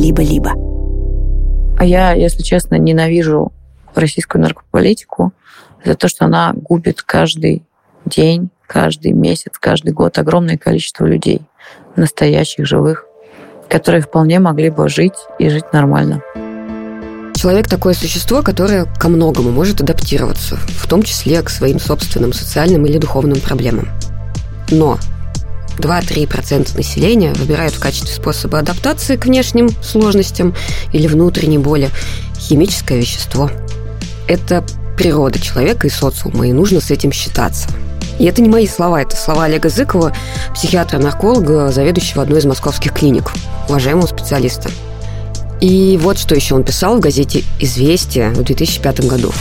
«Либо-либо». А я, если честно, ненавижу российскую наркополитику за то, что она губит каждый день, каждый месяц, каждый год огромное количество людей, настоящих, живых, которые вполне могли бы жить и жить нормально. Человек такое существо, которое ко многому может адаптироваться, в том числе к своим собственным социальным или духовным проблемам. Но 2-3% населения выбирают в качестве способа адаптации к внешним сложностям или внутренней боли химическое вещество. Это природа человека и социума, и нужно с этим считаться. И это не мои слова, это слова Олега Зыкова, психиатра-нарколога, заведующего одной из московских клиник, уважаемого специалиста. И вот что еще он писал в газете «Известия» в 2005 году.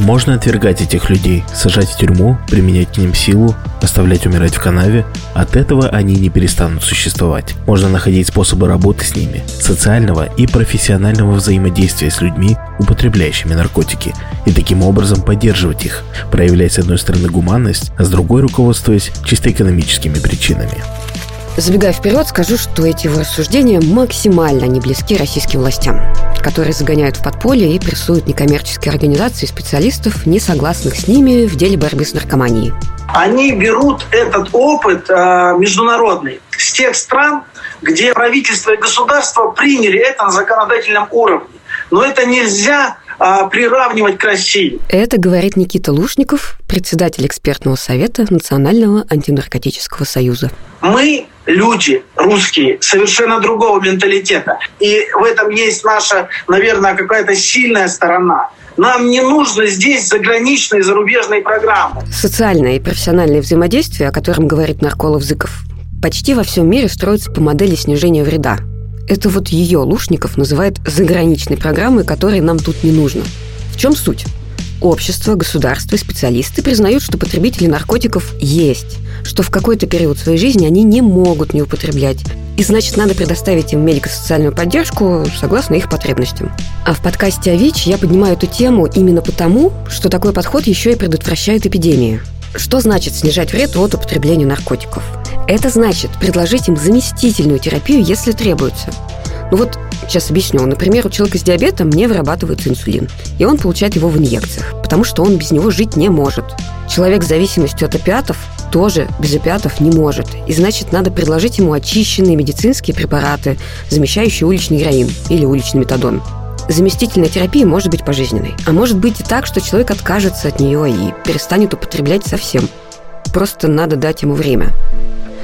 Можно отвергать этих людей, сажать в тюрьму, применять к ним силу, оставлять умирать в канаве. От этого они не перестанут существовать. Можно находить способы работы с ними, социального и профессионального взаимодействия с людьми, употребляющими наркотики, и таким образом поддерживать их, проявляя с одной стороны гуманность, а с другой руководствуясь чисто экономическими причинами. Забегая вперед, скажу, что эти его рассуждения максимально не близки российским властям, которые загоняют в подполье и прессуют некоммерческие организации специалистов, не согласных с ними в деле борьбы с наркоманией. Они берут этот опыт э, международный с тех стран, где правительство и государство приняли это на законодательном уровне. Но это нельзя а, приравнивать к России. Это говорит Никита Лушников, председатель экспертного совета Национального антинаркотического союза. Мы люди русские совершенно другого менталитета. И в этом есть наша, наверное, какая-то сильная сторона. Нам не нужно здесь заграничные зарубежные программы. Социальное и профессиональное взаимодействие, о котором говорит нарколог Зыков, почти во всем мире строится по модели снижения вреда. Это вот ее Лушников называет заграничной программой, которой нам тут не нужно. В чем суть? Общество, государство специалисты признают, что потребители наркотиков есть, что в какой-то период своей жизни они не могут не употреблять. И значит, надо предоставить им медико-социальную поддержку согласно их потребностям. А в подкасте «АВИЧ» я поднимаю эту тему именно потому, что такой подход еще и предотвращает эпидемии. Что значит снижать вред от употребления наркотиков? Это значит предложить им заместительную терапию, если требуется. Ну вот, сейчас объясню. Например, у человека с диабетом не вырабатывается инсулин, и он получает его в инъекциях, потому что он без него жить не может. Человек с зависимостью от опиатов тоже без опиатов не может. И значит, надо предложить ему очищенные медицинские препараты, замещающие уличный героин или уличный метадон. Заместительная терапия может быть пожизненной. А может быть и так, что человек откажется от нее и перестанет употреблять совсем. Просто надо дать ему время.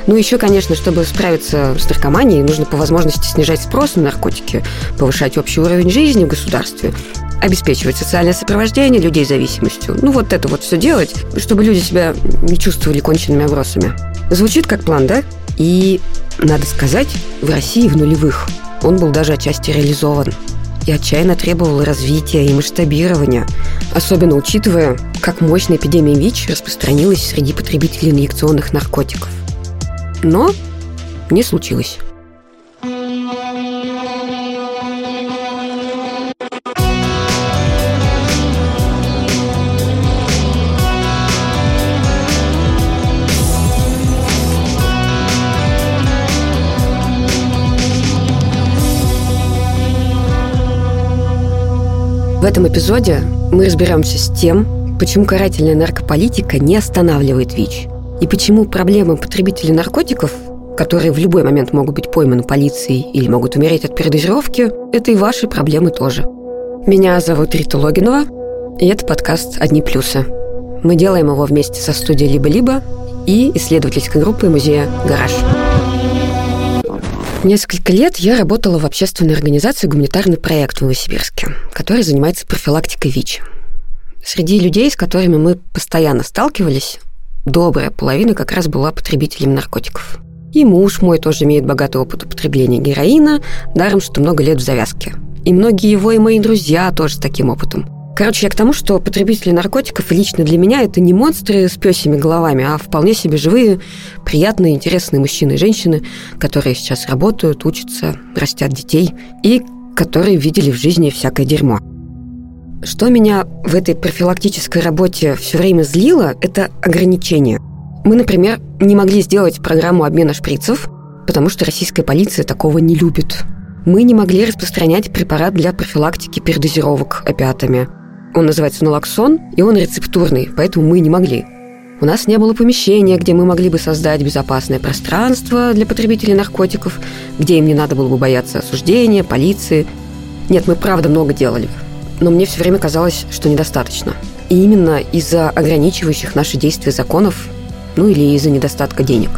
Ну, еще, конечно, чтобы справиться с наркоманией, нужно по возможности снижать спрос на наркотики, повышать общий уровень жизни в государстве, обеспечивать социальное сопровождение людей с зависимостью. Ну, вот это вот все делать, чтобы люди себя не чувствовали конченными обросами. Звучит как план, да? И, надо сказать, в России в нулевых он был даже отчасти реализован и отчаянно требовал развития и масштабирования, особенно учитывая, как мощная эпидемия ВИЧ распространилась среди потребителей инъекционных наркотиков. Но не случилось. В этом эпизоде мы разберемся с тем, почему карательная наркополитика не останавливает ВИЧ – и почему проблемы потребителей наркотиков, которые в любой момент могут быть пойманы полицией или могут умереть от передозировки, это и ваши проблемы тоже. Меня зовут Рита Логинова, и это подкаст «Одни плюсы». Мы делаем его вместе со студией «Либо-либо» и исследовательской группой музея «Гараж». Несколько лет я работала в общественной организации «Гуманитарный проект» в Новосибирске, который занимается профилактикой ВИЧ. Среди людей, с которыми мы постоянно сталкивались, добрая половина как раз была потребителем наркотиков. И муж мой тоже имеет богатый опыт употребления героина, даром, что много лет в завязке. И многие его и мои друзья тоже с таким опытом. Короче, я к тому, что потребители наркотиков лично для меня это не монстры с песями головами, а вполне себе живые, приятные, интересные мужчины и женщины, которые сейчас работают, учатся, растят детей и которые видели в жизни всякое дерьмо. Что меня в этой профилактической работе все время злило, это ограничения. Мы, например, не могли сделать программу обмена шприцев, потому что российская полиция такого не любит. Мы не могли распространять препарат для профилактики передозировок опиатами. Он называется налоксон, и он рецептурный, поэтому мы не могли. У нас не было помещения, где мы могли бы создать безопасное пространство для потребителей наркотиков, где им не надо было бы бояться осуждения, полиции. Нет, мы правда много делали. Но мне все время казалось, что недостаточно. И именно из-за ограничивающих наши действия законов, ну или из-за недостатка денег.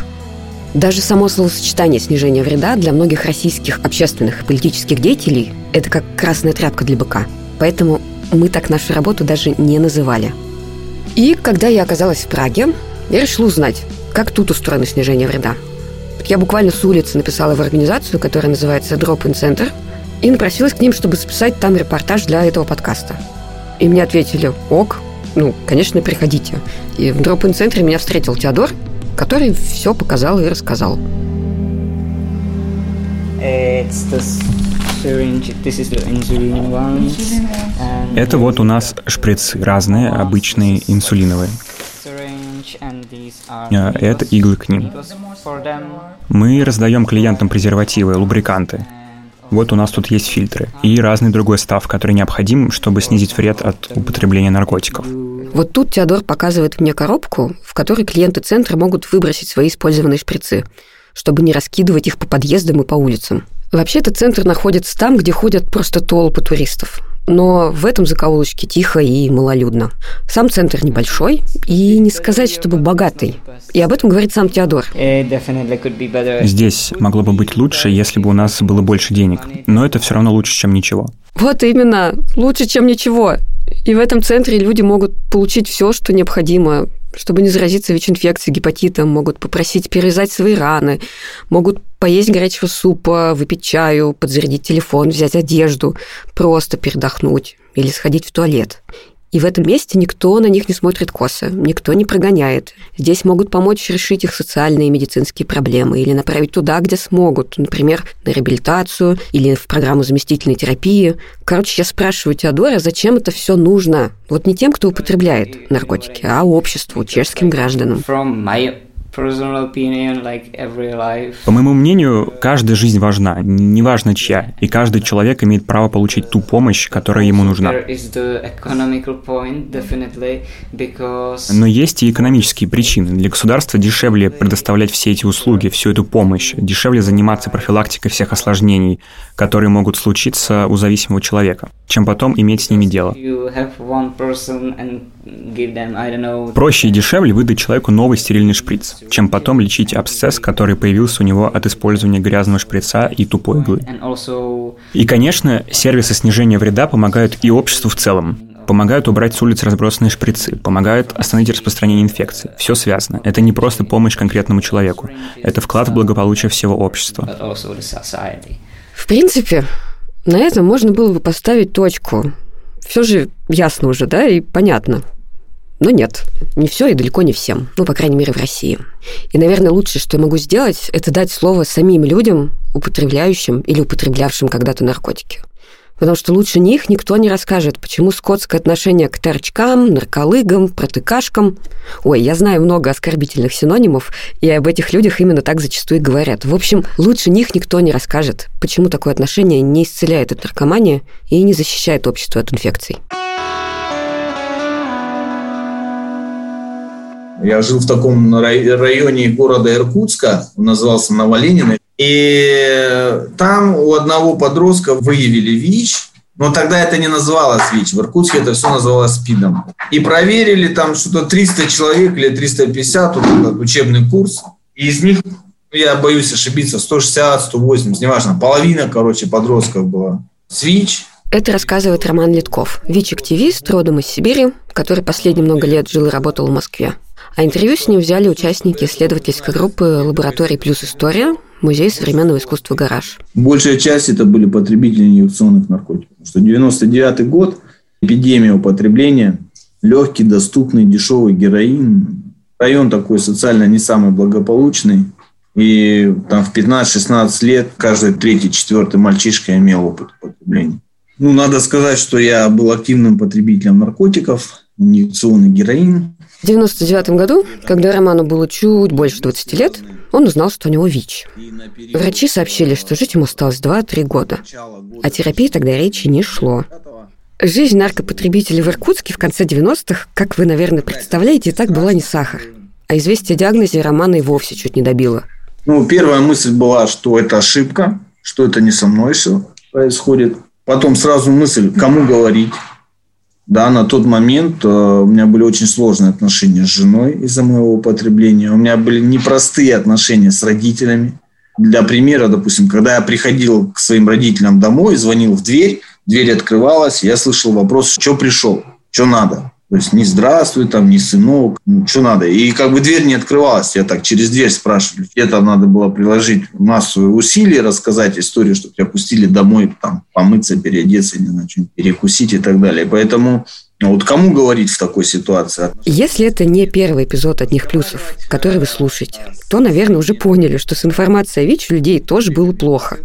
Даже само словосочетание снижения вреда для многих российских общественных и политических деятелей – это как красная тряпка для быка. Поэтому мы так нашу работу даже не называли – и когда я оказалась в Праге, я решила узнать, как тут устроено снижение вреда. Я буквально с улицы написала в организацию, которая называется Drop-in Center, и напросилась к ним, чтобы записать там репортаж для этого подкаста. И мне ответили, ок, ну, конечно, приходите. И в Drop-in центре меня встретил Теодор, который все показал и рассказал. Это вот у нас шприцы разные, обычные, инсулиновые. А, это иглы к ним. Мы раздаем клиентам презервативы, лубриканты. Вот у нас тут есть фильтры и разный другой став, который необходим, чтобы снизить вред от употребления наркотиков. Вот тут Теодор показывает мне коробку, в которой клиенты центра могут выбросить свои использованные шприцы, чтобы не раскидывать их по подъездам и по улицам. Вообще-то центр находится там, где ходят просто толпы туристов. Но в этом закоулочке тихо и малолюдно. Сам центр небольшой и не сказать, чтобы богатый. И об этом говорит сам Теодор. Здесь могло бы быть лучше, если бы у нас было больше денег. Но это все равно лучше, чем ничего. Вот именно. Лучше, чем ничего. И в этом центре люди могут получить все, что необходимо чтобы не заразиться ВИЧ-инфекцией, гепатитом, могут попросить перевязать свои раны, могут поесть горячего супа, выпить чаю, подзарядить телефон, взять одежду, просто передохнуть или сходить в туалет. И в этом месте никто на них не смотрит косо, никто не прогоняет. Здесь могут помочь решить их социальные и медицинские проблемы или направить туда, где смогут, например, на реабилитацию или в программу заместительной терапии. Короче, я спрашиваю Теодора, зачем это все нужно? Вот не тем, кто употребляет наркотики, а обществу, чешским гражданам. По моему мнению, каждая жизнь важна, неважно чья, и каждый человек имеет право получить ту помощь, которая ему нужна. Но есть и экономические причины. Для государства дешевле предоставлять все эти услуги, всю эту помощь, дешевле заниматься профилактикой всех осложнений, которые могут случиться у зависимого человека, чем потом иметь с ними дело. Проще и дешевле выдать человеку новый стерильный шприц, чем потом лечить абсцесс, который появился у него от использования грязного шприца и тупой иглы. И, конечно, сервисы снижения вреда помогают и обществу в целом. Помогают убрать с улиц разбросанные шприцы, помогают остановить распространение инфекции. Все связано. Это не просто помощь конкретному человеку. Это вклад в благополучие всего общества. В принципе, на этом можно было бы поставить точку. Все же ясно уже, да, и понятно. Но нет, не все и далеко не всем. Ну, по крайней мере, в России. И, наверное, лучшее, что я могу сделать, это дать слово самим людям, употребляющим или употреблявшим когда-то наркотики. Потому что лучше них никто не расскажет, почему скотское отношение к торчкам, нарколыгам, протыкашкам... Ой, я знаю много оскорбительных синонимов, и об этих людях именно так зачастую и говорят. В общем, лучше них никто не расскажет, почему такое отношение не исцеляет от наркомании и не защищает общество от инфекций. Я жил в таком районе города Иркутска, он назывался Новоленина. И там у одного подростка выявили ВИЧ, но тогда это не называлось ВИЧ. В Иркутске это все называлось СПИДом. И проверили там что-то 300 человек или 350, вот этот учебный курс. И из них, я боюсь ошибиться, 160, 180, неважно, половина, короче, подростков была с ВИЧ. Это рассказывает Роман Литков, ВИЧ-активист, родом из Сибири, который последние много лет жил и работал в Москве. А интервью с ним взяли участники исследовательской группы «Лаборатории плюс история», Музей современного искусства «Гараж». Большая часть это были потребители инъекционных наркотиков. Потому что 99 год, эпидемия употребления, легкий, доступный, дешевый героин. Район такой социально не самый благополучный. И там в 15-16 лет каждый третий, четвертый мальчишка имел опыт употребления. Ну, надо сказать, что я был активным потребителем наркотиков, инъекционный героин. В 99 году, когда Роману было чуть больше 20 лет, он узнал, что у него ВИЧ. Врачи сообщили, что жить ему осталось 2-3 года. О терапии тогда речи не шло. Жизнь наркопотребителей в Иркутске в конце 90-х, как вы, наверное, представляете, и так была не сахар. А известие о диагнозе Романа и вовсе чуть не добило. Ну, первая мысль была, что это ошибка, что это не со мной все происходит. Потом сразу мысль, кому говорить. Да, на тот момент э, у меня были очень сложные отношения с женой из-за моего употребления. У меня были непростые отношения с родителями. Для примера, допустим, когда я приходил к своим родителям домой, звонил в дверь, дверь открывалась, я слышал вопрос, что пришел, что надо. То есть не здравствуй, там, не сынок, ну, что надо. И как бы дверь не открывалась, я так через дверь спрашивали. Это надо было приложить массу усилий, рассказать историю, чтобы тебя пустили домой, там, помыться, переодеться, не знаю, перекусить и так далее. Поэтому вот кому говорить в такой ситуации? Если это не первый эпизод «Одних плюсов», который вы слушаете, то, наверное, уже поняли, что с информацией о ВИЧ у людей тоже было плохо.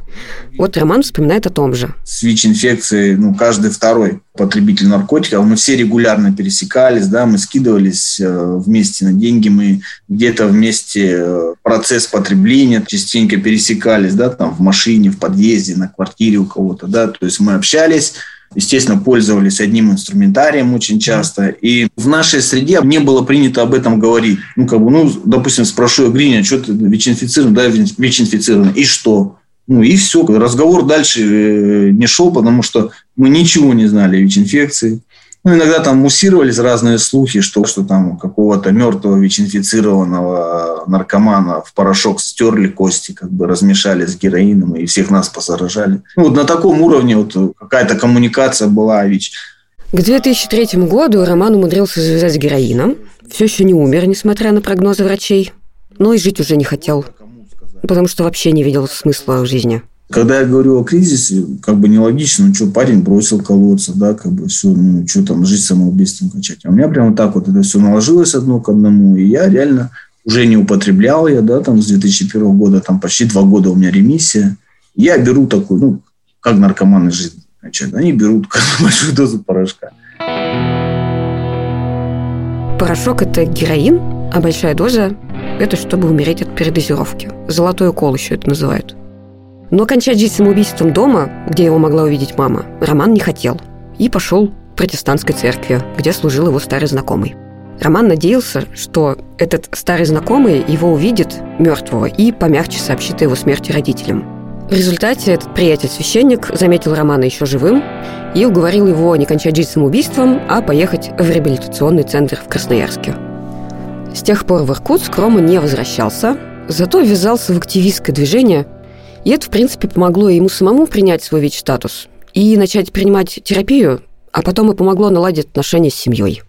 Вот Роман вспоминает о том же. С ВИЧ-инфекцией, ну, каждый второй потребитель наркотиков. Мы все регулярно пересекались, да, мы скидывались э, вместе на деньги, мы где-то вместе э, процесс потребления частенько пересекались, да, там в машине, в подъезде, на квартире у кого-то, да, то есть мы общались, естественно, пользовались одним инструментарием очень часто. И в нашей среде не было принято об этом говорить. Ну, как бы, ну, допустим, спрошу я Гриня, что ты ВИЧ-инфицирован? Да, ВИЧ-инфицирован. И что? Ну и все. Разговор дальше э, не шел, потому что мы ничего не знали о ВИЧ-инфекции. Ну, иногда там муссировались разные слухи, что, что там какого-то мертвого ВИЧ-инфицированного наркомана в порошок стерли кости, как бы размешали с героином и всех нас позаражали. Ну, вот на таком уровне вот какая-то коммуникация была о ВИЧ. К 2003 году Роман умудрился завязать героином. Все еще не умер, несмотря на прогнозы врачей. Но и жить уже не хотел, потому что вообще не видел смысла в жизни. Когда я говорю о кризисе, как бы нелогично, ну что, парень бросил колодца, да, как бы все, ну что там, жизнь самоубийством качать. А у меня прямо так вот это все наложилось одно к одному, и я реально уже не употреблял я, да, там с 2001 года, там почти два года у меня ремиссия. Я беру такую, ну, как наркоманы жизнь качают, они берут большую дозу порошка. Порошок – это героин, а большая доза – это чтобы умереть от передозировки. Золотой укол еще это называют – но кончать жизнь самоубийством дома, где его могла увидеть мама, Роман не хотел. И пошел в протестантской церкви, где служил его старый знакомый. Роман надеялся, что этот старый знакомый его увидит мертвого и помягче сообщит о его смерти родителям. В результате этот приятель-священник заметил Романа еще живым и уговорил его не кончать жизнь самоубийством, а поехать в реабилитационный центр в Красноярске. С тех пор в Иркутск Рома не возвращался, зато ввязался в активистское движение – и это, в принципе, помогло ему самому принять свой ВИЧ-статус и начать принимать терапию, а потом и помогло наладить отношения с семьей.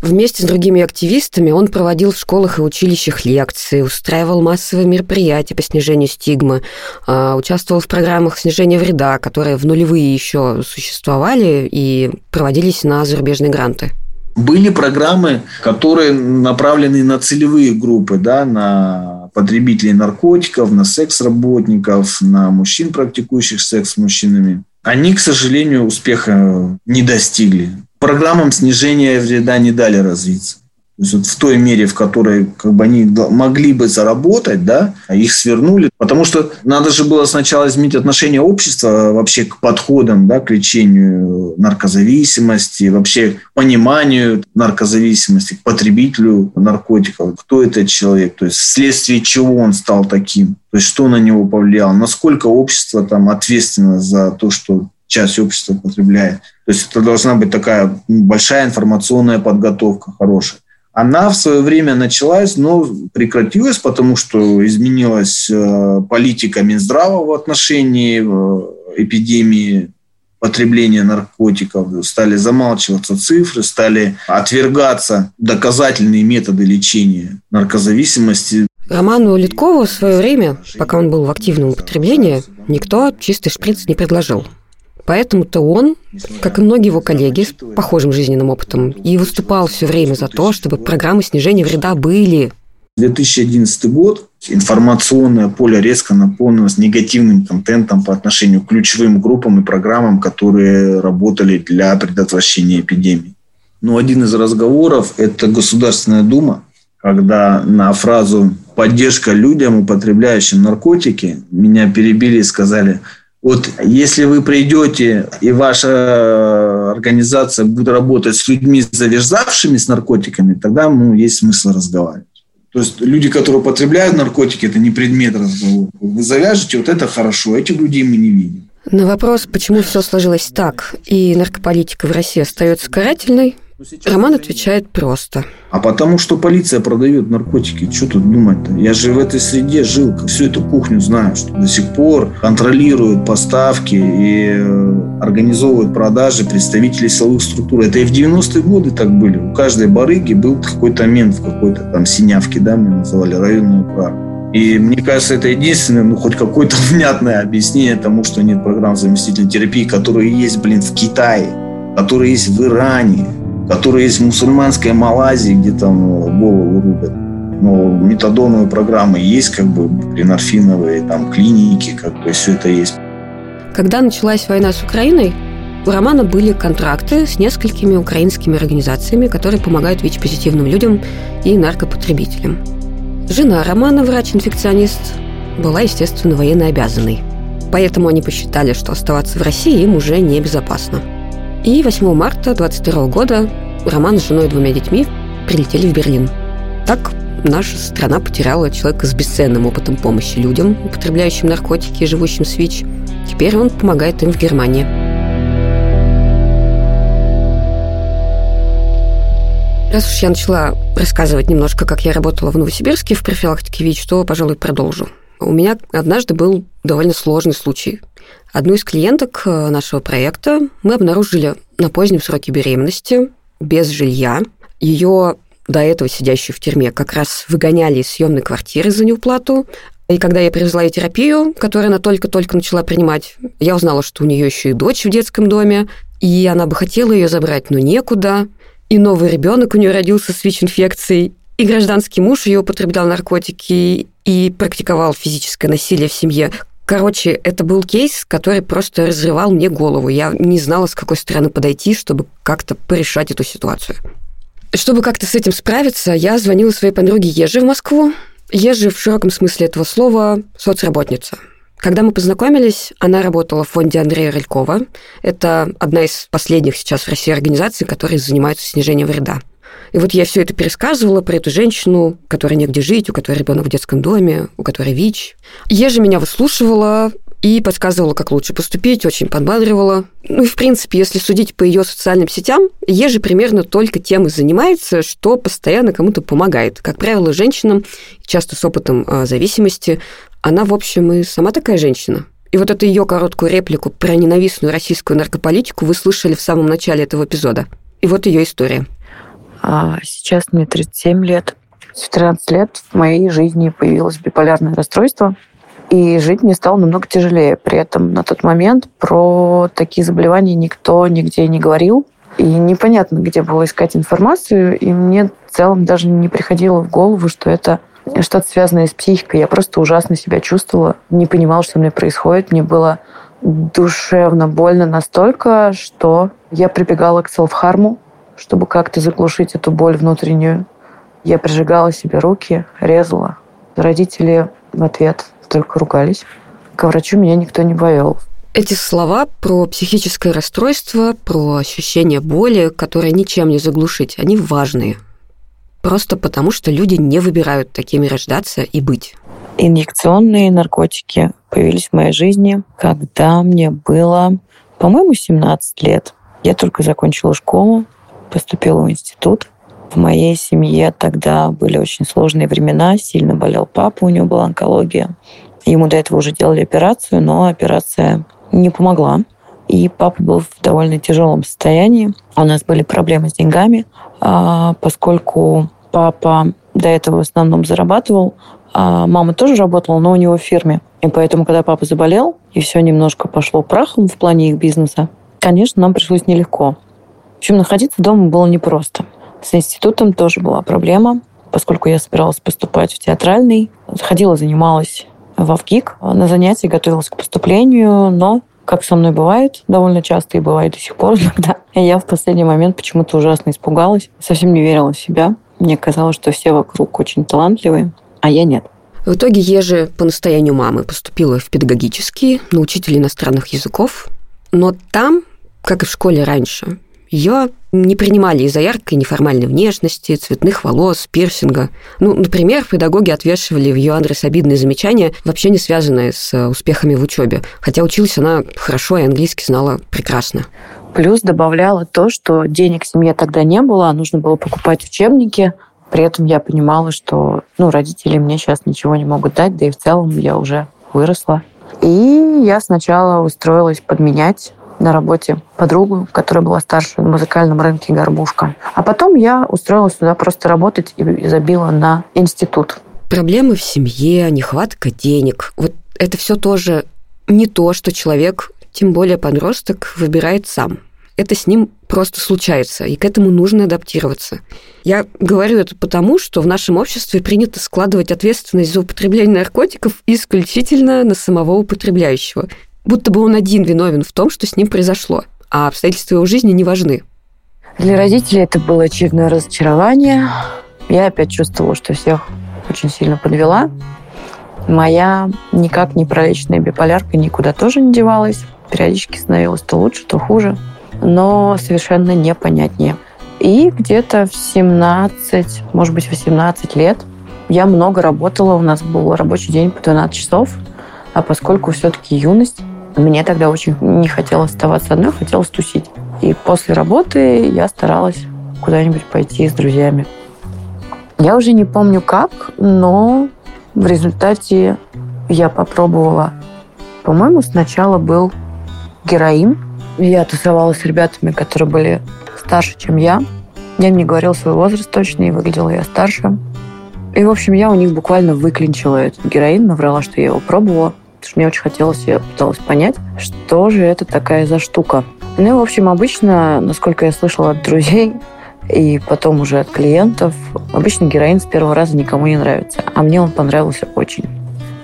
Вместе с другими активистами он проводил в школах и училищах лекции, устраивал массовые мероприятия по снижению стигмы, а, участвовал в программах снижения вреда, которые в нулевые еще существовали и проводились на зарубежные гранты. Были программы, которые направлены на целевые группы, да, на потребителей наркотиков, на секс-работников, на мужчин, практикующих секс с мужчинами. Они, к сожалению, успеха не достигли. Программам снижения вреда не дали развиться. В той мере, в которой как бы они могли бы заработать, да, а их свернули. Потому что надо же было сначала изменить отношение общества вообще к подходам, да, к лечению наркозависимости, вообще к пониманию наркозависимости, к потребителю наркотиков. Кто этот человек, то есть вследствие чего он стал таким, то есть что на него повлияло, насколько общество там ответственно за то, что часть общества потребляет. То есть это должна быть такая большая информационная подготовка хорошая. Она в свое время началась, но прекратилась, потому что изменилась э, политика Минздрава в отношении э, эпидемии потребления наркотиков, стали замалчиваться цифры, стали отвергаться доказательные методы лечения наркозависимости. Роману Литкову в свое время, пока он был в активном употреблении, никто чистый шприц не предложил. Поэтому-то он, как и многие его коллеги с похожим жизненным опытом, и выступал все время за то, чтобы программы снижения вреда были. 2011 год информационное поле резко наполнилось негативным контентом по отношению к ключевым группам и программам, которые работали для предотвращения эпидемии. Но один из разговоров – это Государственная Дума, когда на фразу поддержка людям, употребляющим наркотики. Меня перебили и сказали, вот если вы придете, и ваша организация будет работать с людьми, завязавшими с наркотиками, тогда ну, есть смысл разговаривать. То есть люди, которые употребляют наркотики, это не предмет разговора. Вы завяжете, вот это хорошо, этих людей мы не видим. На вопрос, почему все сложилось так, и наркополитика в России остается карательной, Роман отвечает просто. А потому что полиция продает наркотики. Что тут думать-то? Я же в этой среде жил, всю эту кухню знаю, что до сих пор контролируют поставки и э, организовывают продажи представители силовых структур. Это и в 90-е годы так были. У каждой барыги был какой-то мент в какой-то там синявке, да, мы называли районную управу. И мне кажется, это единственное, ну, хоть какое-то внятное объяснение тому, что нет программ заместительной терапии, которые есть, блин, в Китае, которые есть в Иране, которые есть в мусульманской Малайзии, где там голову рубят. Но метадоновые программы есть, как бы пренорфиновые, там клиники, как бы все это есть. Когда началась война с Украиной, у Романа были контракты с несколькими украинскими организациями, которые помогают ВИЧ-позитивным людям и наркопотребителям. Жена Романа, врач-инфекционист, была, естественно, военно обязанной. Поэтому они посчитали, что оставаться в России им уже небезопасно. И 8 марта 22 года Роман с женой и двумя детьми прилетели в Берлин. Так наша страна потеряла человека с бесценным опытом помощи людям, употребляющим наркотики и живущим с ВИЧ. Теперь он помогает им в Германии. Раз уж я начала рассказывать немножко, как я работала в Новосибирске в профилактике ВИЧ, то, пожалуй, продолжу. У меня однажды был довольно сложный случай. Одну из клиенток э, нашего проекта мы обнаружили на позднем сроке беременности, без жилья. Ее до этого сидящую в тюрьме как раз выгоняли из съемной квартиры за неуплату. И когда я привезла ей терапию, которую она только-только начала принимать, я узнала, что у нее еще и дочь в детском доме, и она бы хотела ее забрать, но некуда. И новый ребенок у нее родился с ВИЧ-инфекцией, и гражданский муж ее употреблял наркотики и практиковал физическое насилие в семье. Короче, это был кейс, который просто разрывал мне голову. Я не знала, с какой стороны подойти, чтобы как-то порешать эту ситуацию. Чтобы как-то с этим справиться, я звонила своей подруге Еже в Москву. Ежи в широком смысле этого слова соцработница. Когда мы познакомились, она работала в фонде Андрея Рылькова. Это одна из последних сейчас в России организаций, которые занимаются снижением вреда. И вот я все это пересказывала про эту женщину, которой негде жить, у которой ребенок в детском доме, у которой ВИЧ. Ежа меня выслушивала и подсказывала, как лучше поступить, очень подбадривала. Ну и, в принципе, если судить по ее социальным сетям, Ежи примерно только тем и занимается, что постоянно кому-то помогает. Как правило, женщинам, часто с опытом а, зависимости, она, в общем, и сама такая женщина. И вот эту ее короткую реплику про ненавистную российскую наркополитику вы слышали в самом начале этого эпизода. И вот ее история. А сейчас мне 37 лет. В 13 лет в моей жизни появилось биполярное расстройство, и жить мне стало намного тяжелее. При этом на тот момент про такие заболевания никто нигде не говорил. И непонятно, где было искать информацию. И мне в целом даже не приходило в голову, что это что-то связанное с психикой. Я просто ужасно себя чувствовала, не понимала, что мне происходит. Мне было душевно больно настолько, что я прибегала к селфхарму, чтобы как-то заглушить эту боль внутреннюю. Я прижигала себе руки, резала. Родители в ответ только ругались. К врачу меня никто не повел. Эти слова про психическое расстройство, про ощущение боли, которые ничем не заглушить, они важные. Просто потому, что люди не выбирают такими рождаться и быть. Инъекционные наркотики появились в моей жизни, когда мне было, по-моему, 17 лет. Я только закончила школу, поступила в институт. В моей семье тогда были очень сложные времена. Сильно болел папа, у него была онкология. Ему до этого уже делали операцию, но операция не помогла. И папа был в довольно тяжелом состоянии. У нас были проблемы с деньгами, а поскольку папа до этого в основном зарабатывал, а мама тоже работала, но у него в фирме. И поэтому, когда папа заболел, и все немножко пошло прахом в плане их бизнеса, конечно, нам пришлось нелегко. В общем, находиться дома было непросто. С институтом тоже была проблема, поскольку я собиралась поступать в театральный. Ходила, занималась в ВГИК, на занятия готовилась к поступлению, но как со мной бывает довольно часто и бывает до сих пор иногда, я в последний момент почему-то ужасно испугалась, совсем не верила в себя. Мне казалось, что все вокруг очень талантливые. а я нет. В итоге Ежи по настоянию мамы поступила в педагогический, на учителя иностранных языков. Но там, как и в школе раньше, ее не принимали из-за яркой неформальной внешности, цветных волос, пирсинга. Ну, например, педагоги отвешивали в ее адрес обидные замечания, вообще не связанные с э, успехами в учебе. Хотя училась она хорошо и английский знала прекрасно. Плюс добавляла то, что денег в семье тогда не было, а нужно было покупать учебники. При этом я понимала, что ну, родители мне сейчас ничего не могут дать, да и в целом я уже выросла. И я сначала устроилась подменять на работе подругу, которая была старше на музыкальном рынке «Горбушка». А потом я устроилась туда просто работать и забила на институт. Проблемы в семье, нехватка денег. Вот это все тоже не то, что человек, тем более подросток, выбирает сам. Это с ним просто случается, и к этому нужно адаптироваться. Я говорю это потому, что в нашем обществе принято складывать ответственность за употребление наркотиков исключительно на самого употребляющего будто бы он один виновен в том, что с ним произошло, а обстоятельства его жизни не важны. Для родителей это было очередное разочарование. Я опять чувствовала, что всех очень сильно подвела. Моя никак не пролеченная биполярка никуда тоже не девалась. Периодически становилось то лучше, то хуже, но совершенно непонятнее. И где-то в 17, может быть, 18 лет я много работала. У нас был рабочий день по 12 часов. А поскольку все-таки юность, мне тогда очень не хотелось оставаться одной, хотелось тусить. И после работы я старалась куда-нибудь пойти с друзьями. Я уже не помню как, но в результате я попробовала. По-моему, сначала был героин. Я тусовалась с ребятами, которые были старше, чем я. Я не говорила свой возраст точно, и выглядела я старше. И, в общем, я у них буквально выклинчила этот героин, наврала, что я его пробовала потому что мне очень хотелось, я пыталась понять, что же это такая за штука. Ну, в общем, обычно, насколько я слышала от друзей, и потом уже от клиентов, обычно героин с первого раза никому не нравится, а мне он понравился очень.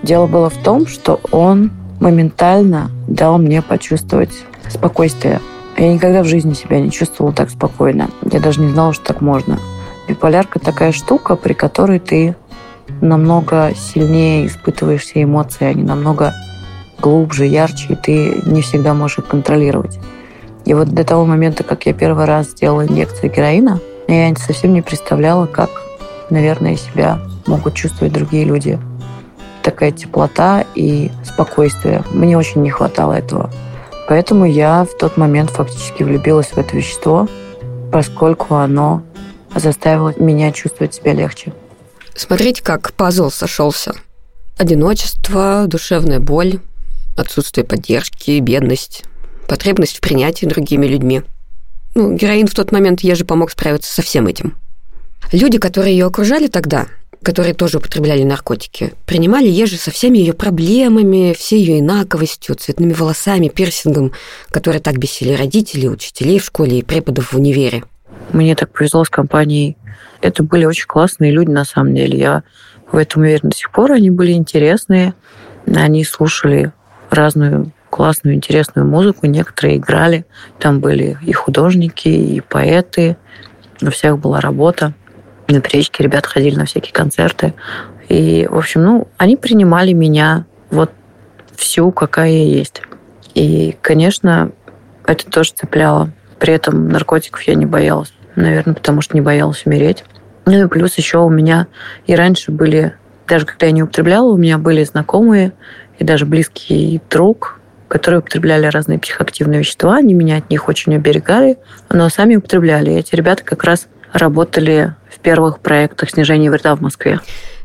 Дело было в том, что он моментально дал мне почувствовать спокойствие. Я никогда в жизни себя не чувствовала так спокойно. Я даже не знала, что так можно. Биполярка такая штука, при которой ты намного сильнее испытываешь все эмоции, они намного глубже, ярче, и ты не всегда можешь их контролировать. И вот до того момента, как я первый раз сделала инъекцию героина, я совсем не представляла, как, наверное, себя могут чувствовать другие люди. Такая теплота и спокойствие. Мне очень не хватало этого. Поэтому я в тот момент фактически влюбилась в это вещество, поскольку оно заставило меня чувствовать себя легче. Смотрите, как пазл сошелся. Одиночество, душевная боль, отсутствие поддержки, бедность, потребность в принятии другими людьми. Ну, героин в тот момент ей же помог справиться со всем этим. Люди, которые ее окружали тогда, которые тоже употребляли наркотики, принимали Ежи со всеми ее проблемами, всей ее инаковостью, цветными волосами, пирсингом, которые так бесили родителей, учителей в школе и преподов в универе. Мне так повезло с компанией это были очень классные люди, на самом деле. Я в этом уверена до сих пор. Они были интересные. Они слушали разную классную, интересную музыку. Некоторые играли. Там были и художники, и поэты. У всех была работа. На перечке ребята ходили на всякие концерты. И, в общем, ну, они принимали меня вот всю, какая я есть. И, конечно, это тоже цепляло. При этом наркотиков я не боялась. Наверное, потому что не боялась умереть. Ну и плюс еще у меня и раньше были, даже когда я не употребляла, у меня были знакомые и даже близкий друг, которые употребляли разные психоактивные вещества. Они меня от них очень оберегали, но сами употребляли. И эти ребята как раз работали в первых проектах снижения вреда в Москве.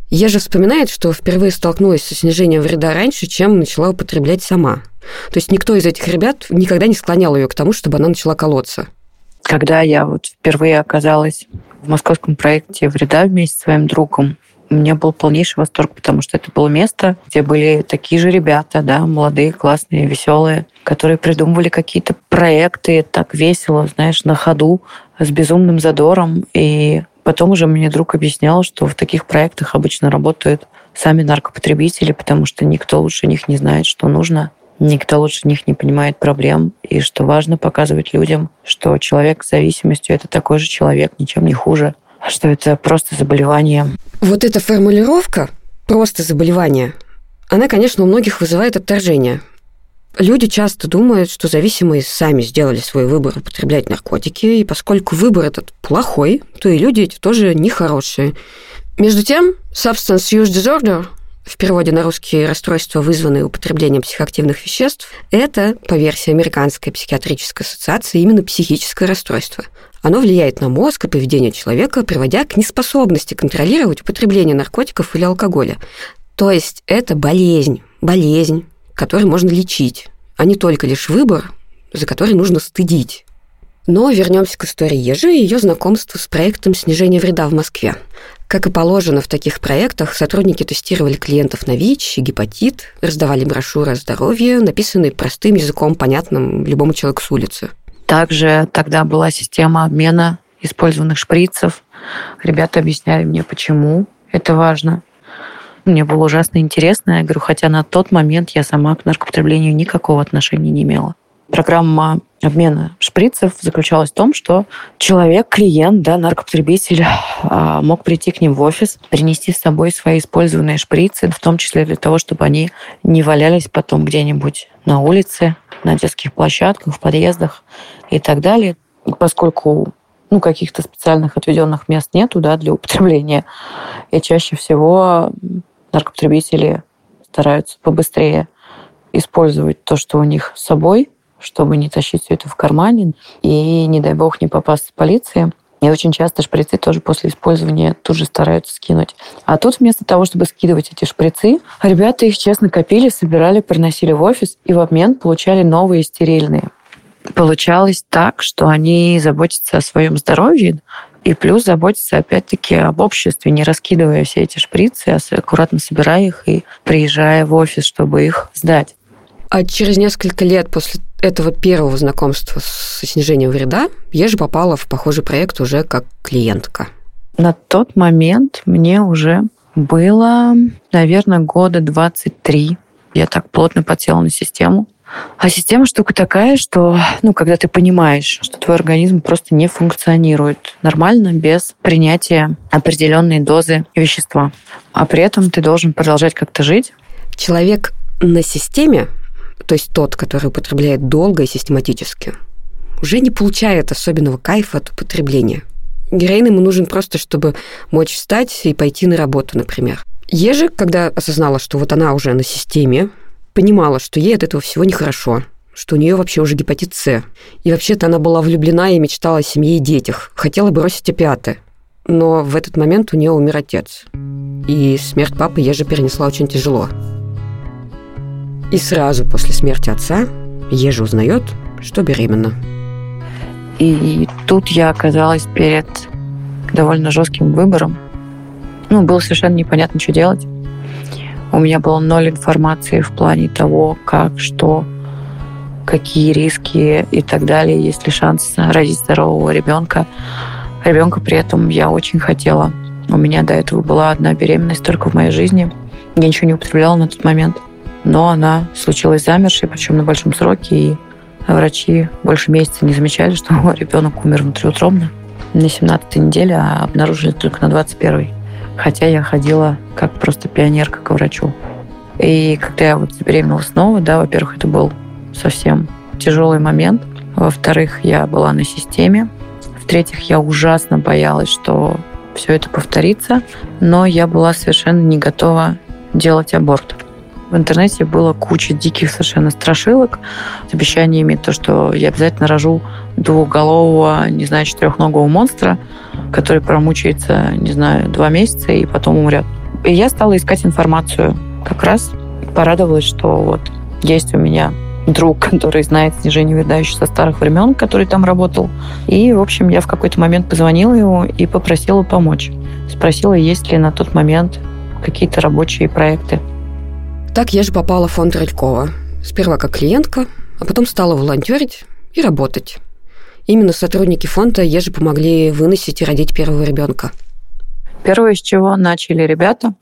Я же вспоминает, что впервые столкнулась со снижением вреда раньше, чем начала употреблять сама. То есть никто из этих ребят никогда не склонял ее к тому, чтобы она начала колоться. Когда я вот впервые оказалась в московском проекте «Вреда» вместе с своим другом, у меня был полнейший восторг, потому что это было место, где были такие же ребята, да, молодые, классные, веселые, которые придумывали какие-то проекты так весело, знаешь, на ходу, с безумным задором. И потом уже мне друг объяснял, что в таких проектах обычно работают сами наркопотребители, потому что никто лучше них не знает, что нужно. Никто лучше них не понимает проблем, и что важно показывать людям, что человек с зависимостью – это такой же человек, ничем не хуже, а что это просто заболевание. Вот эта формулировка просто заболевание, она, конечно, у многих вызывает отторжение. Люди часто думают, что зависимые сами сделали свой выбор употреблять наркотики, и поскольку выбор этот плохой, то и люди эти тоже нехорошие. Между тем, substance use disorder в переводе на русский расстройство, вызванные употреблением психоактивных веществ, это, по версии Американской психиатрической ассоциации, именно психическое расстройство. Оно влияет на мозг и поведение человека, приводя к неспособности контролировать употребление наркотиков или алкоголя. То есть это болезнь, болезнь, которую можно лечить, а не только лишь выбор, за который нужно стыдить. Но вернемся к истории Ежи и ее знакомству с проектом снижения вреда в Москве. Как и положено в таких проектах, сотрудники тестировали клиентов на ВИЧ и гепатит, раздавали брошюры о здоровье, написанные простым языком, понятным любому человеку с улицы. Также тогда была система обмена использованных шприцев. Ребята объясняли мне, почему это важно. Мне было ужасно интересно. Я говорю, хотя на тот момент я сама к наркопотреблению никакого отношения не имела. Программа обмена шприцев заключалась в том, что человек, клиент, да, наркопотребитель а, мог прийти к ним в офис, принести с собой свои использованные шприцы, в том числе для того, чтобы они не валялись потом где-нибудь на улице, на детских площадках, в подъездах и так далее. Поскольку ну, каких-то специальных отведенных мест нету да, для употребления, и чаще всего наркопотребители стараются побыстрее использовать то, что у них с собой, чтобы не тащить все это в кармане и, не дай бог, не попасть в полиции. И очень часто шприцы тоже после использования тут же стараются скинуть. А тут вместо того, чтобы скидывать эти шприцы, ребята их честно копили, собирали, приносили в офис и в обмен получали новые стерильные. Получалось так, что они заботятся о своем здоровье, и плюс заботятся опять-таки об обществе, не раскидывая все эти шприцы, а аккуратно собирая их и приезжая в офис, чтобы их сдать. А через несколько лет после этого первого знакомства с снижением вреда я же попала в похожий проект уже как клиентка. На тот момент мне уже было, наверное, года 23. Я так плотно подсела на систему. А система штука такая, что, ну, когда ты понимаешь, что твой организм просто не функционирует нормально без принятия определенной дозы вещества, а при этом ты должен продолжать как-то жить. Человек на системе то есть тот, который употребляет долго и систематически, уже не получает особенного кайфа от употребления. Героин ему нужен просто, чтобы мочь встать и пойти на работу, например. Ежи, когда осознала, что вот она уже на системе, понимала, что ей от этого всего нехорошо, что у нее вообще уже гепатит С. И вообще-то она была влюблена и мечтала о семье и детях. Хотела бросить опиаты. Но в этот момент у нее умер отец. И смерть папы Ежи перенесла очень тяжело. И сразу после смерти отца Ежа узнает, что беременна. И тут я оказалась перед довольно жестким выбором. Ну, было совершенно непонятно, что делать. У меня было ноль информации в плане того, как, что, какие риски и так далее, есть ли шанс родить здорового ребенка. Ребенка при этом я очень хотела. У меня до этого была одна беременность только в моей жизни. Я ничего не употребляла на тот момент но она случилась замершей, причем на большом сроке, и врачи больше месяца не замечали, что ребенок умер внутриутробно на 17-й неделе, а обнаружили только на 21-й. Хотя я ходила как просто пионерка к врачу. И когда я вот забеременела снова, да, во-первых, это был совсем тяжелый момент. Во-вторых, я была на системе. В-третьих, я ужасно боялась, что все это повторится, но я была совершенно не готова делать аборт. В интернете было куча диких совершенно страшилок с обещаниями, то, что я обязательно рожу двухголового, не знаю, четырехногого монстра, который промучается, не знаю, два месяца и потом умрет. И я стала искать информацию. Как раз порадовалась, что вот есть у меня друг, который знает снижение еще со старых времен, который там работал. И, в общем, я в какой-то момент позвонила ему и попросила помочь. Спросила, есть ли на тот момент какие-то рабочие проекты. Так я же попала в фонд Рылькова. Сперва как клиентка, а потом стала волонтерить и работать. Именно сотрудники фонда Ежи помогли выносить и родить первого ребенка. Первое, с чего начали ребята,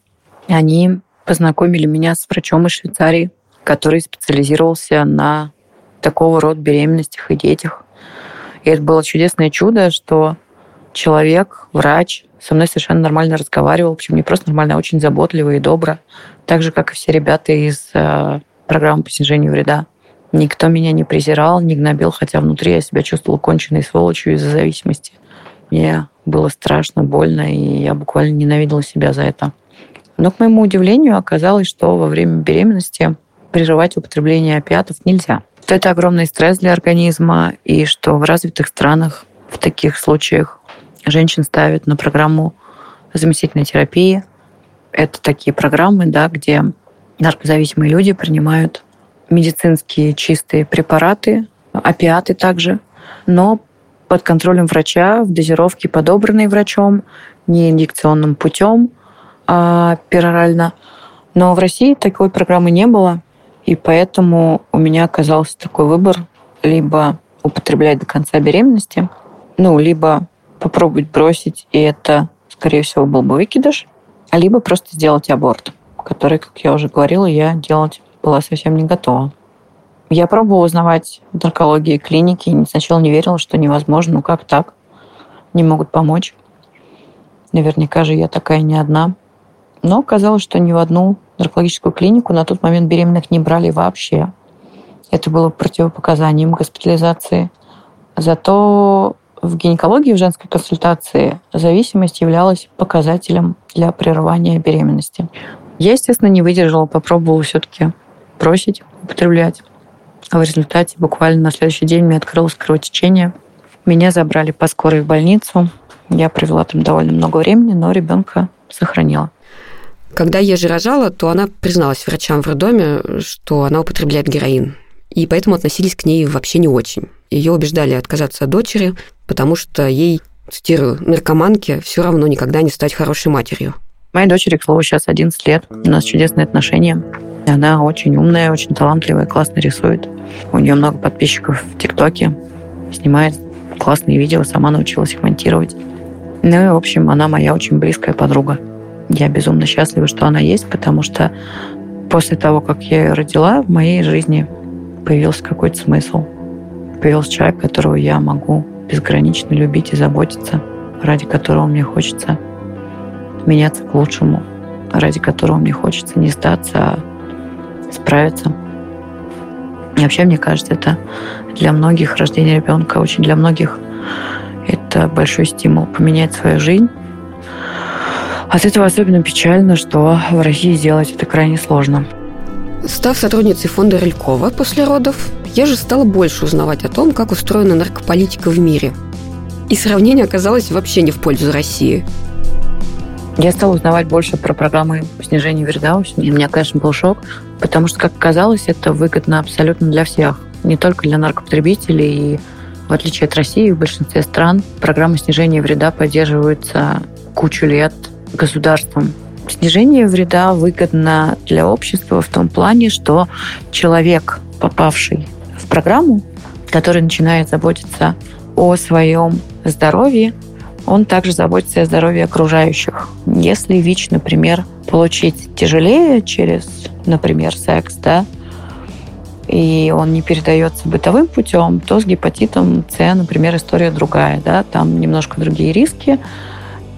они познакомили меня с врачом из Швейцарии, который специализировался на такого рода беременностях и детях. И это было чудесное чудо, что человек, врач, со мной совершенно нормально разговаривал, причем не просто нормально, а очень заботливо и добро. Так же, как и все ребята из э, программы по снижению вреда. Никто меня не презирал, не гнобил, хотя внутри я себя чувствовала конченной сволочью из-за зависимости. Мне было страшно, больно, и я буквально ненавидела себя за это. Но, к моему удивлению, оказалось, что во время беременности прерывать употребление опиатов нельзя. Это огромный стресс для организма, и что в развитых странах в таких случаях женщин ставят на программу заместительной терапии. Это такие программы, да, где наркозависимые люди принимают медицинские чистые препараты, опиаты также, но под контролем врача в дозировке, подобранной врачом, не инъекционным путем, а перорально. Но в России такой программы не было, и поэтому у меня оказался такой выбор либо употреблять до конца беременности, ну, либо попробовать бросить, и это, скорее всего, был бы выкидыш, а либо просто сделать аборт, который, как я уже говорила, я делать была совсем не готова. Я пробовала узнавать в наркологии клиники, и сначала не верила, что невозможно. Ну как так? Не могут помочь. Наверняка же я такая не одна. Но оказалось, что ни в одну наркологическую клинику на тот момент беременных не брали вообще. Это было противопоказанием госпитализации. Зато в гинекологии, в женской консультации зависимость являлась показателем для прерывания беременности. Я, естественно, не выдержала, попробовала все-таки бросить употреблять. А в результате буквально на следующий день мне открылось кровотечение. Меня забрали по скорой в больницу. Я провела там довольно много времени, но ребенка сохранила. Когда Ежи рожала, то она призналась врачам в роддоме, что она употребляет героин. И поэтому относились к ней вообще не очень. Ее убеждали отказаться от дочери, потому что ей, цитирую, наркоманке все равно никогда не стать хорошей матерью. Моей дочери, к слову, сейчас 11 лет. У нас чудесные отношения. Она очень умная, очень талантливая, классно рисует. У нее много подписчиков в ТикТоке. Снимает классные видео, сама научилась их монтировать. Ну и, в общем, она моя очень близкая подруга. Я безумно счастлива, что она есть, потому что после того, как я ее родила, в моей жизни появился какой-то смысл. Появился человек, которого я могу безгранично любить и заботиться, ради которого мне хочется меняться к лучшему, ради которого мне хочется не сдаться, а справиться. И вообще, мне кажется, это для многих рождение ребенка, очень для многих это большой стимул поменять свою жизнь. От этого особенно печально, что в России сделать это крайне сложно. Став сотрудницей фонда Рылькова после родов, я же стала больше узнавать о том, как устроена наркополитика в мире. И сравнение оказалось вообще не в пользу России. Я стала узнавать больше про программы снижения вреда. И у меня, конечно, был шок, потому что, как оказалось, это выгодно абсолютно для всех. Не только для наркопотребителей. И в отличие от России, в большинстве стран программы снижения вреда поддерживаются кучу лет государством. Снижение вреда выгодно для общества в том плане, что человек, попавший программу, который начинает заботиться о своем здоровье, он также заботится о здоровье окружающих. Если ВИЧ, например, получить тяжелее через, например, секс, да, и он не передается бытовым путем, то с гепатитом С, например, история другая, да, там немножко другие риски,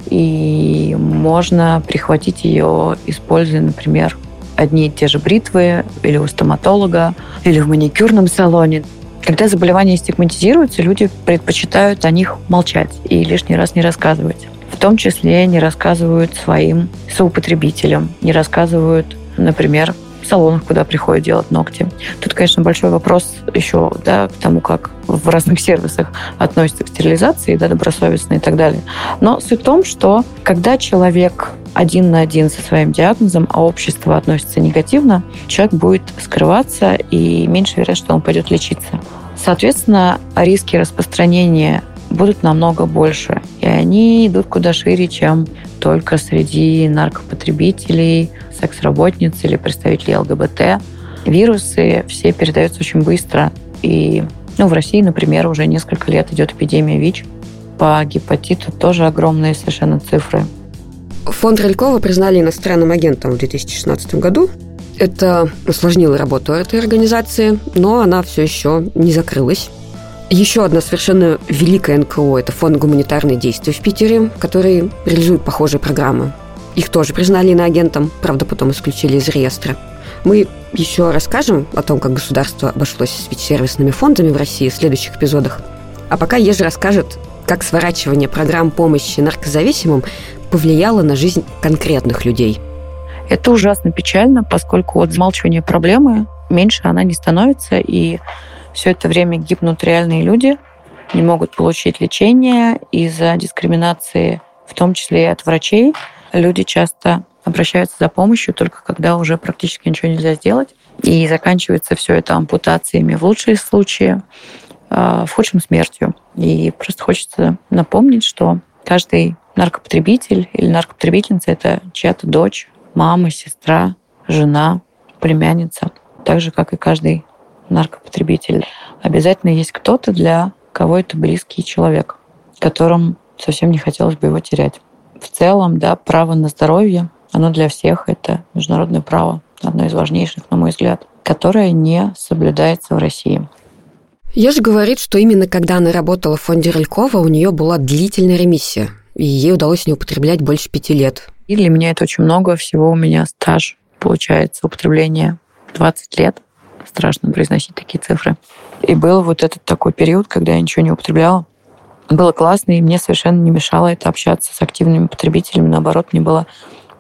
и можно прихватить ее, используя, например, одни и те же бритвы или у стоматолога, или в маникюрном салоне. Когда заболевания стигматизируются, люди предпочитают о них молчать и лишний раз не рассказывать. В том числе не рассказывают своим соупотребителям, не рассказывают, например, салонах, куда приходят делать ногти. Тут, конечно, большой вопрос еще да, к тому, как в разных сервисах относятся к стерилизации, да, добросовестно и так далее. Но суть в том, что когда человек один на один со своим диагнозом, а общество относится негативно, человек будет скрываться и меньше вероятность, что он пойдет лечиться. Соответственно, риски распространения будут намного больше. И они идут куда шире, чем только среди наркопотребителей, секс-работниц или представителей ЛГБТ. Вирусы все передаются очень быстро. И ну, в России, например, уже несколько лет идет эпидемия ВИЧ. По гепатиту тоже огромные совершенно цифры. Фонд Рылькова признали иностранным агентом в 2016 году. Это усложнило работу этой организации, но она все еще не закрылась. Еще одна совершенно великая НКО – это фонд гуманитарные действия в Питере, который реализует похожие программы. Их тоже признали иноагентом, правда, потом исключили из реестра. Мы еще расскажем о том, как государство обошлось с сервисными фондами в России в следующих эпизодах. А пока Ежи расскажет, как сворачивание программ помощи наркозависимым повлияло на жизнь конкретных людей. Это ужасно печально, поскольку от замалчивания проблемы меньше она не становится, и все это время гибнут реальные люди, не могут получить лечение из-за дискриминации, в том числе и от врачей. Люди часто обращаются за помощью только когда уже практически ничего нельзя сделать. И заканчивается все это ампутациями в лучшие случаи, а, в худшем смертью. И просто хочется напомнить, что каждый наркопотребитель или наркопотребительница – это чья-то дочь, мама, сестра, жена, племянница. Так же, как и каждый наркопотребитель. Обязательно есть кто-то, для кого это близкий человек, которым совсем не хотелось бы его терять. В целом, да, право на здоровье, оно для всех это международное право, одно из важнейших, на мой взгляд, которое не соблюдается в России. Ежа говорит, что именно когда она работала в фонде Рылькова, у нее была длительная ремиссия, и ей удалось не употреблять больше пяти лет. И для меня это очень много. Всего у меня стаж, получается, употребления 20 лет страшно произносить такие цифры. И был вот этот такой период, когда я ничего не употребляла. Было классно, и мне совершенно не мешало это общаться с активными потребителями. Наоборот, мне было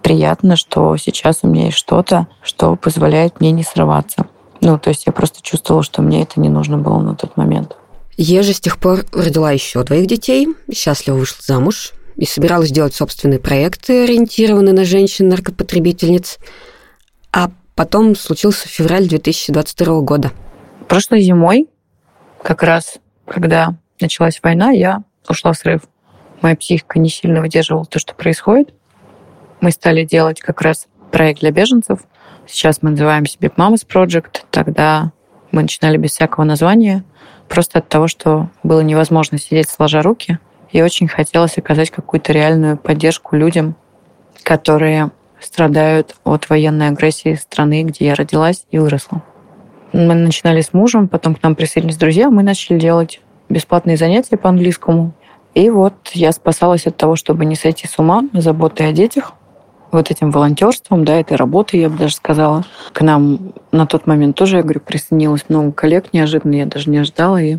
приятно, что сейчас у меня есть что-то, что позволяет мне не срываться. Ну, то есть я просто чувствовала, что мне это не нужно было на тот момент. Ежа с тех пор родила еще двоих детей, счастливо вышла замуж и собиралась делать собственные проекты, ориентированные на женщин-наркопотребительниц. А Потом случился февраль 2022 года. Прошлой зимой, как раз когда началась война, я ушла в срыв. Моя психика не сильно выдерживала то, что происходит. Мы стали делать как раз проект для беженцев. Сейчас мы называем себе Mamas Project. Тогда мы начинали без всякого названия, просто от того, что было невозможно сидеть сложа руки. И очень хотелось оказать какую-то реальную поддержку людям, которые страдают от военной агрессии страны, где я родилась и выросла. Мы начинали с мужем, потом к нам присоединились друзья, мы начали делать бесплатные занятия по английскому. И вот я спасалась от того, чтобы не сойти с ума, заботой о детях, вот этим волонтерством, да, этой работой, я бы даже сказала. К нам на тот момент тоже, я говорю, присоединилось много коллег неожиданно, я даже не ожидала. И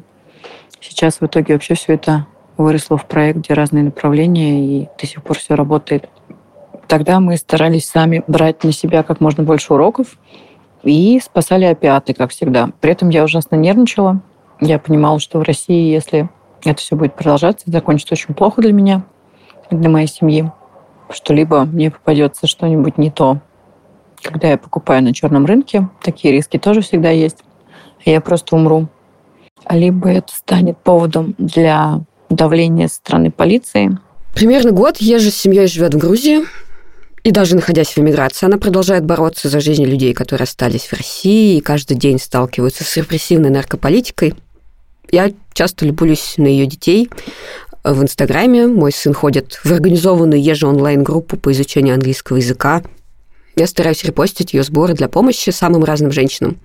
сейчас в итоге вообще все это выросло в проект, где разные направления, и до сих пор все работает. Тогда мы старались сами брать на себя как можно больше уроков и спасали опиаты, как всегда. При этом я ужасно нервничала. Я понимала, что в России, если это все будет продолжаться, закончится очень плохо для меня, для моей семьи. Что либо мне попадется что-нибудь не то, когда я покупаю на черном рынке, такие риски тоже всегда есть, и я просто умру. Либо это станет поводом для давления со стороны полиции. Примерно год Ежа с семьей живет в Грузии. И даже находясь в эмиграции, она продолжает бороться за жизнь людей, которые остались в России и каждый день сталкиваются с репрессивной наркополитикой. Я часто любуюсь на ее детей в Инстаграме. Мой сын ходит в организованную еже онлайн-группу по изучению английского языка. Я стараюсь репостить ее сборы для помощи самым разным женщинам,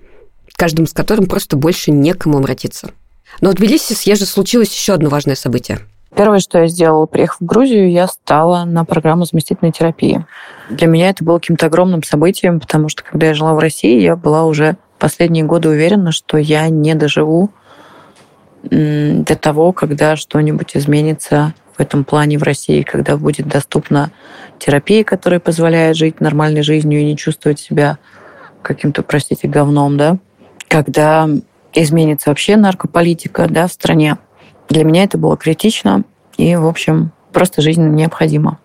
каждым из которым просто больше некому обратиться. Но в Тбилиси с Ежи случилось еще одно важное событие – Первое, что я сделала, приехав в Грузию, я стала на программу заместительной терапии. Для меня это было каким-то огромным событием, потому что когда я жила в России, я была уже последние годы уверена, что я не доживу до того, когда что-нибудь изменится в этом плане в России, когда будет доступна терапия, которая позволяет жить нормальной жизнью и не чувствовать себя каким-то, простите, говном, да, когда изменится вообще наркополитика да, в стране. Для меня это было критично и, в общем, просто жизненно необходимо.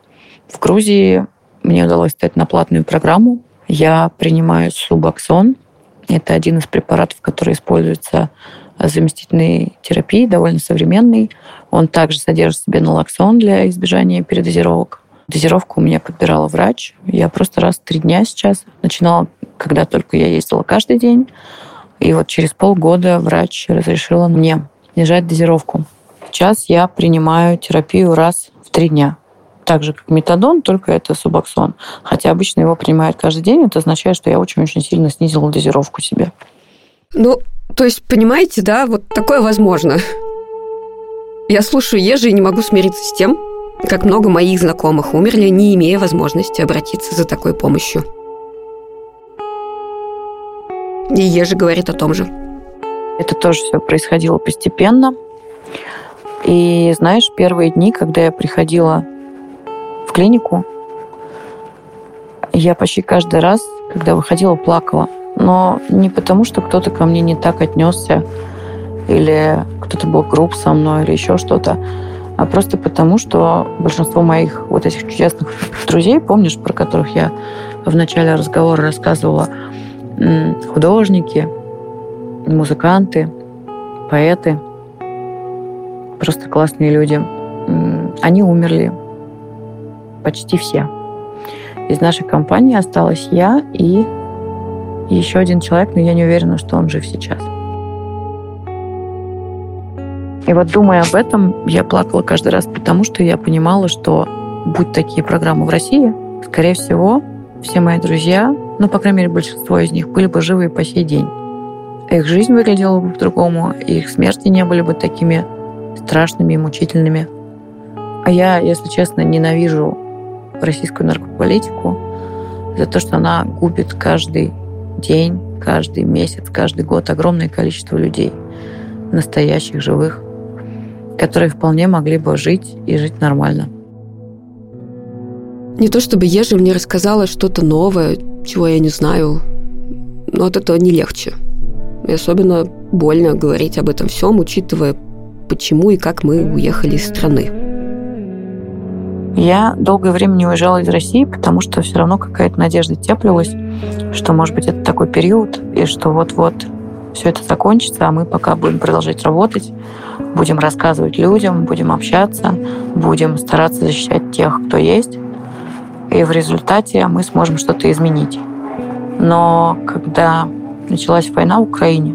В Грузии мне удалось стать на платную программу. Я принимаю субоксон. Это один из препаратов, который используется в заместительной терапии, довольно современный. Он также содержит в себе налоксон для избежания передозировок. Дозировку у меня подбирала врач. Я просто раз в три дня сейчас начинала, когда только я ездила каждый день. И вот через полгода врач разрешила мне снижать дозировку. Сейчас я принимаю терапию раз в три дня. Так же, как метадон, только это субоксон. Хотя обычно его принимают каждый день. Это означает, что я очень-очень сильно снизила дозировку себе. Ну, то есть, понимаете, да, вот такое возможно. Я слушаю Ежи и не могу смириться с тем, как много моих знакомых умерли, не имея возможности обратиться за такой помощью. И Ежи говорит о том же. Это тоже все происходило постепенно. И знаешь, первые дни, когда я приходила в клинику, я почти каждый раз, когда выходила, плакала. Но не потому, что кто-то ко мне не так отнесся, или кто-то был груб со мной, или еще что-то, а просто потому, что большинство моих вот этих чудесных друзей, помнишь, про которых я в начале разговора рассказывала, художники, музыканты, поэты, просто классные люди, они умерли почти все. Из нашей компании осталась я и еще один человек, но я не уверена, что он жив сейчас. И вот думая об этом, я плакала каждый раз, потому что я понимала, что будь такие программы в России, скорее всего, все мои друзья, ну, по крайней мере, большинство из них были бы живы по сей день. Их жизнь выглядела бы по-другому, их смерти не были бы такими страшными и мучительными. А я, если честно, ненавижу российскую наркополитику за то, что она губит каждый день, каждый месяц, каждый год огромное количество людей, настоящих, живых, которые вполне могли бы жить и жить нормально. Не то чтобы Ежи мне рассказала что-то новое, чего я не знаю, но от этого не легче. И особенно больно говорить об этом всем, учитывая, почему и как мы уехали из страны. Я долгое время не уезжала из России, потому что все равно какая-то надежда теплилась, что, может быть, это такой период, и что вот-вот все это закончится, а мы пока будем продолжать работать, будем рассказывать людям, будем общаться, будем стараться защищать тех, кто есть, и в результате мы сможем что-то изменить. Но когда началась война в Украине,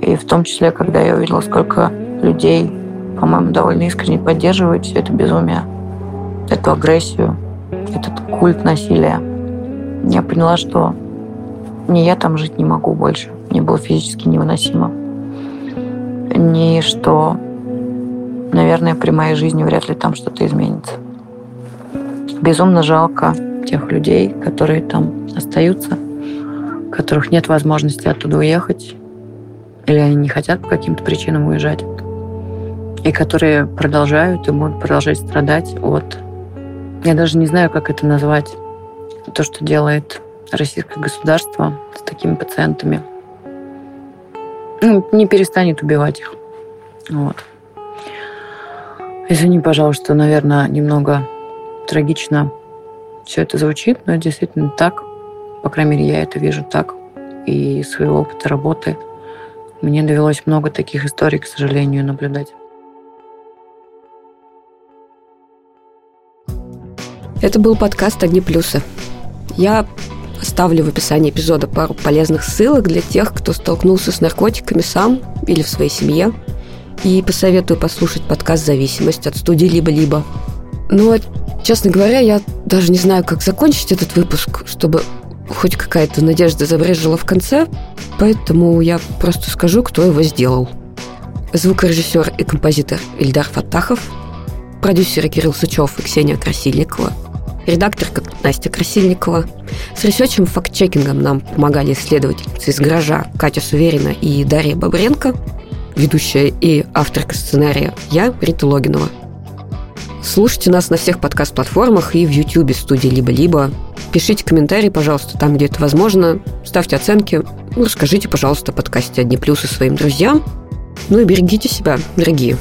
и в том числе, когда я увидела, сколько людей, по-моему, довольно искренне поддерживают все это безумие, эту агрессию, этот культ насилия, я поняла, что не я там жить не могу больше. Мне было физически невыносимо. Ни что, наверное, при моей жизни вряд ли там что-то изменится. Безумно жалко тех людей, которые там остаются, которых нет возможности оттуда уехать, или они не хотят по каким-то причинам уезжать, и которые продолжают и будут продолжать страдать от... Я даже не знаю, как это назвать. То, что делает российское государство с такими пациентами ну, не перестанет убивать их. Вот. Извини, пожалуйста, наверное, немного трагично все это звучит, но действительно так. По крайней мере, я это вижу так. И своего опыта работы мне довелось много таких историй, к сожалению, наблюдать. Это был подкаст «Одни плюсы». Я Оставлю в описании эпизода пару полезных ссылок для тех, кто столкнулся с наркотиками сам или в своей семье. И посоветую послушать подкаст «Зависимость» от студии «Либо-либо». Но, честно говоря, я даже не знаю, как закончить этот выпуск, чтобы хоть какая-то надежда забрежила в конце, поэтому я просто скажу, кто его сделал. Звукорежиссер и композитор Ильдар Фатахов, продюсеры Кирилл Сычев и Ксения Красильникова – редактор, как Настя Красильникова. С ресерчем факт-чекингом нам помогали исследовательницы из «Гаража» Катя Суверина и Дарья Бобренко, ведущая и авторка сценария я, Рита Логинова. Слушайте нас на всех подкаст-платформах и в YouTube студии «Либо-либо». Пишите комментарии, пожалуйста, там, где это возможно. Ставьте оценки. Ну, расскажите, пожалуйста, о подкасте «Одни плюсы» своим друзьям. Ну и берегите себя, дорогие.